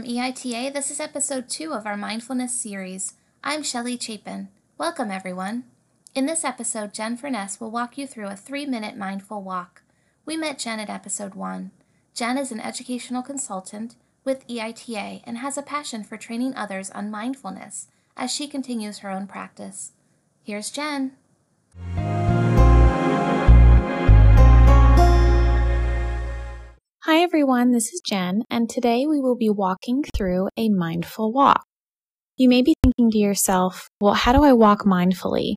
EITA. This is episode two of our mindfulness series. I'm Shelley Chapin. Welcome, everyone. In this episode, Jen Furness will walk you through a three minute mindful walk. We met Jen at episode one. Jen is an educational consultant with EITA and has a passion for training others on mindfulness as she continues her own practice. Here's Jen. Hi everyone, this is Jen, and today we will be walking through a mindful walk. You may be thinking to yourself, well, how do I walk mindfully?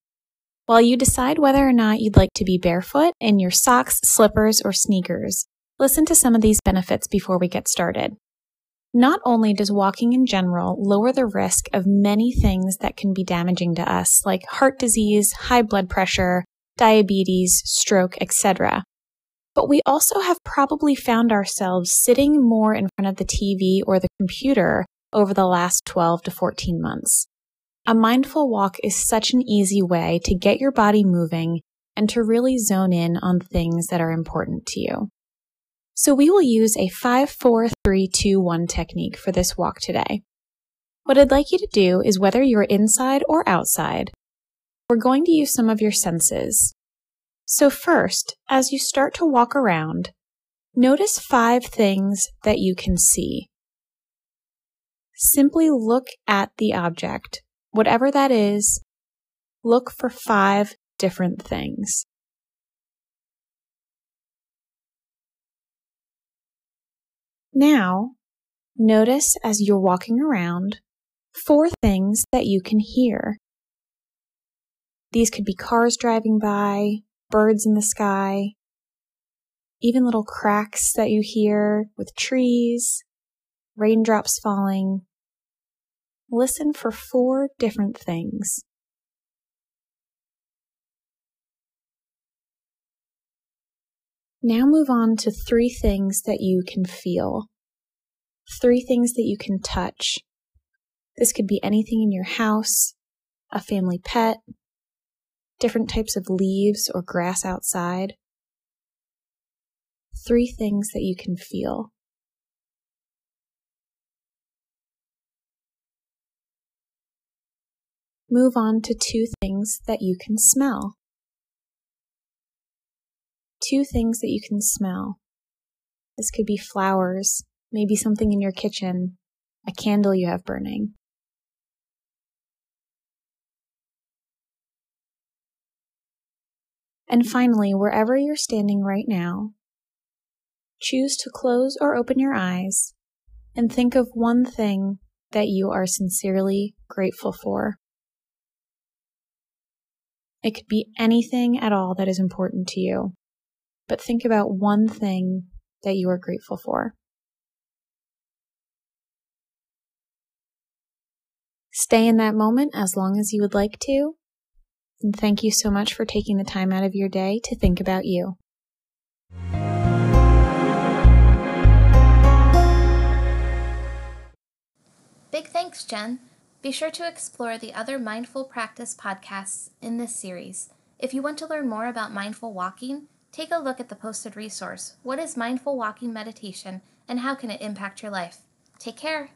While you decide whether or not you'd like to be barefoot in your socks, slippers, or sneakers, listen to some of these benefits before we get started. Not only does walking in general lower the risk of many things that can be damaging to us, like heart disease, high blood pressure, diabetes, stroke, etc., but we also have probably found ourselves sitting more in front of the TV or the computer over the last 12 to 14 months. A mindful walk is such an easy way to get your body moving and to really zone in on things that are important to you. So we will use a 5 4 3 2 1 technique for this walk today. What I'd like you to do is whether you're inside or outside, we're going to use some of your senses. So, first, as you start to walk around, notice five things that you can see. Simply look at the object, whatever that is, look for five different things. Now, notice as you're walking around four things that you can hear. These could be cars driving by, birds in the sky, even little cracks that you hear with trees, raindrops falling. Listen for four different things. Now move on to three things that you can feel. Three things that you can touch. This could be anything in your house, a family pet, different types of leaves or grass outside. Three things that you can feel. Move on to two things that you can smell. Two things that you can smell. This could be flowers, maybe something in your kitchen, a candle you have burning. And finally, wherever you're standing right now, choose to close or open your eyes and think of one thing that you are sincerely grateful for. It could be anything at all that is important to you, but think about one thing that you are grateful for. Stay in that moment as long as you would like to, and thank you so much for taking the time out of your day to think about you. Big thanks, Jen. Be sure to explore the other mindful practice podcasts in this series. If you want to learn more about mindful walking, take a look at the posted resource What is Mindful Walking Meditation and How Can It Impact Your Life? Take care.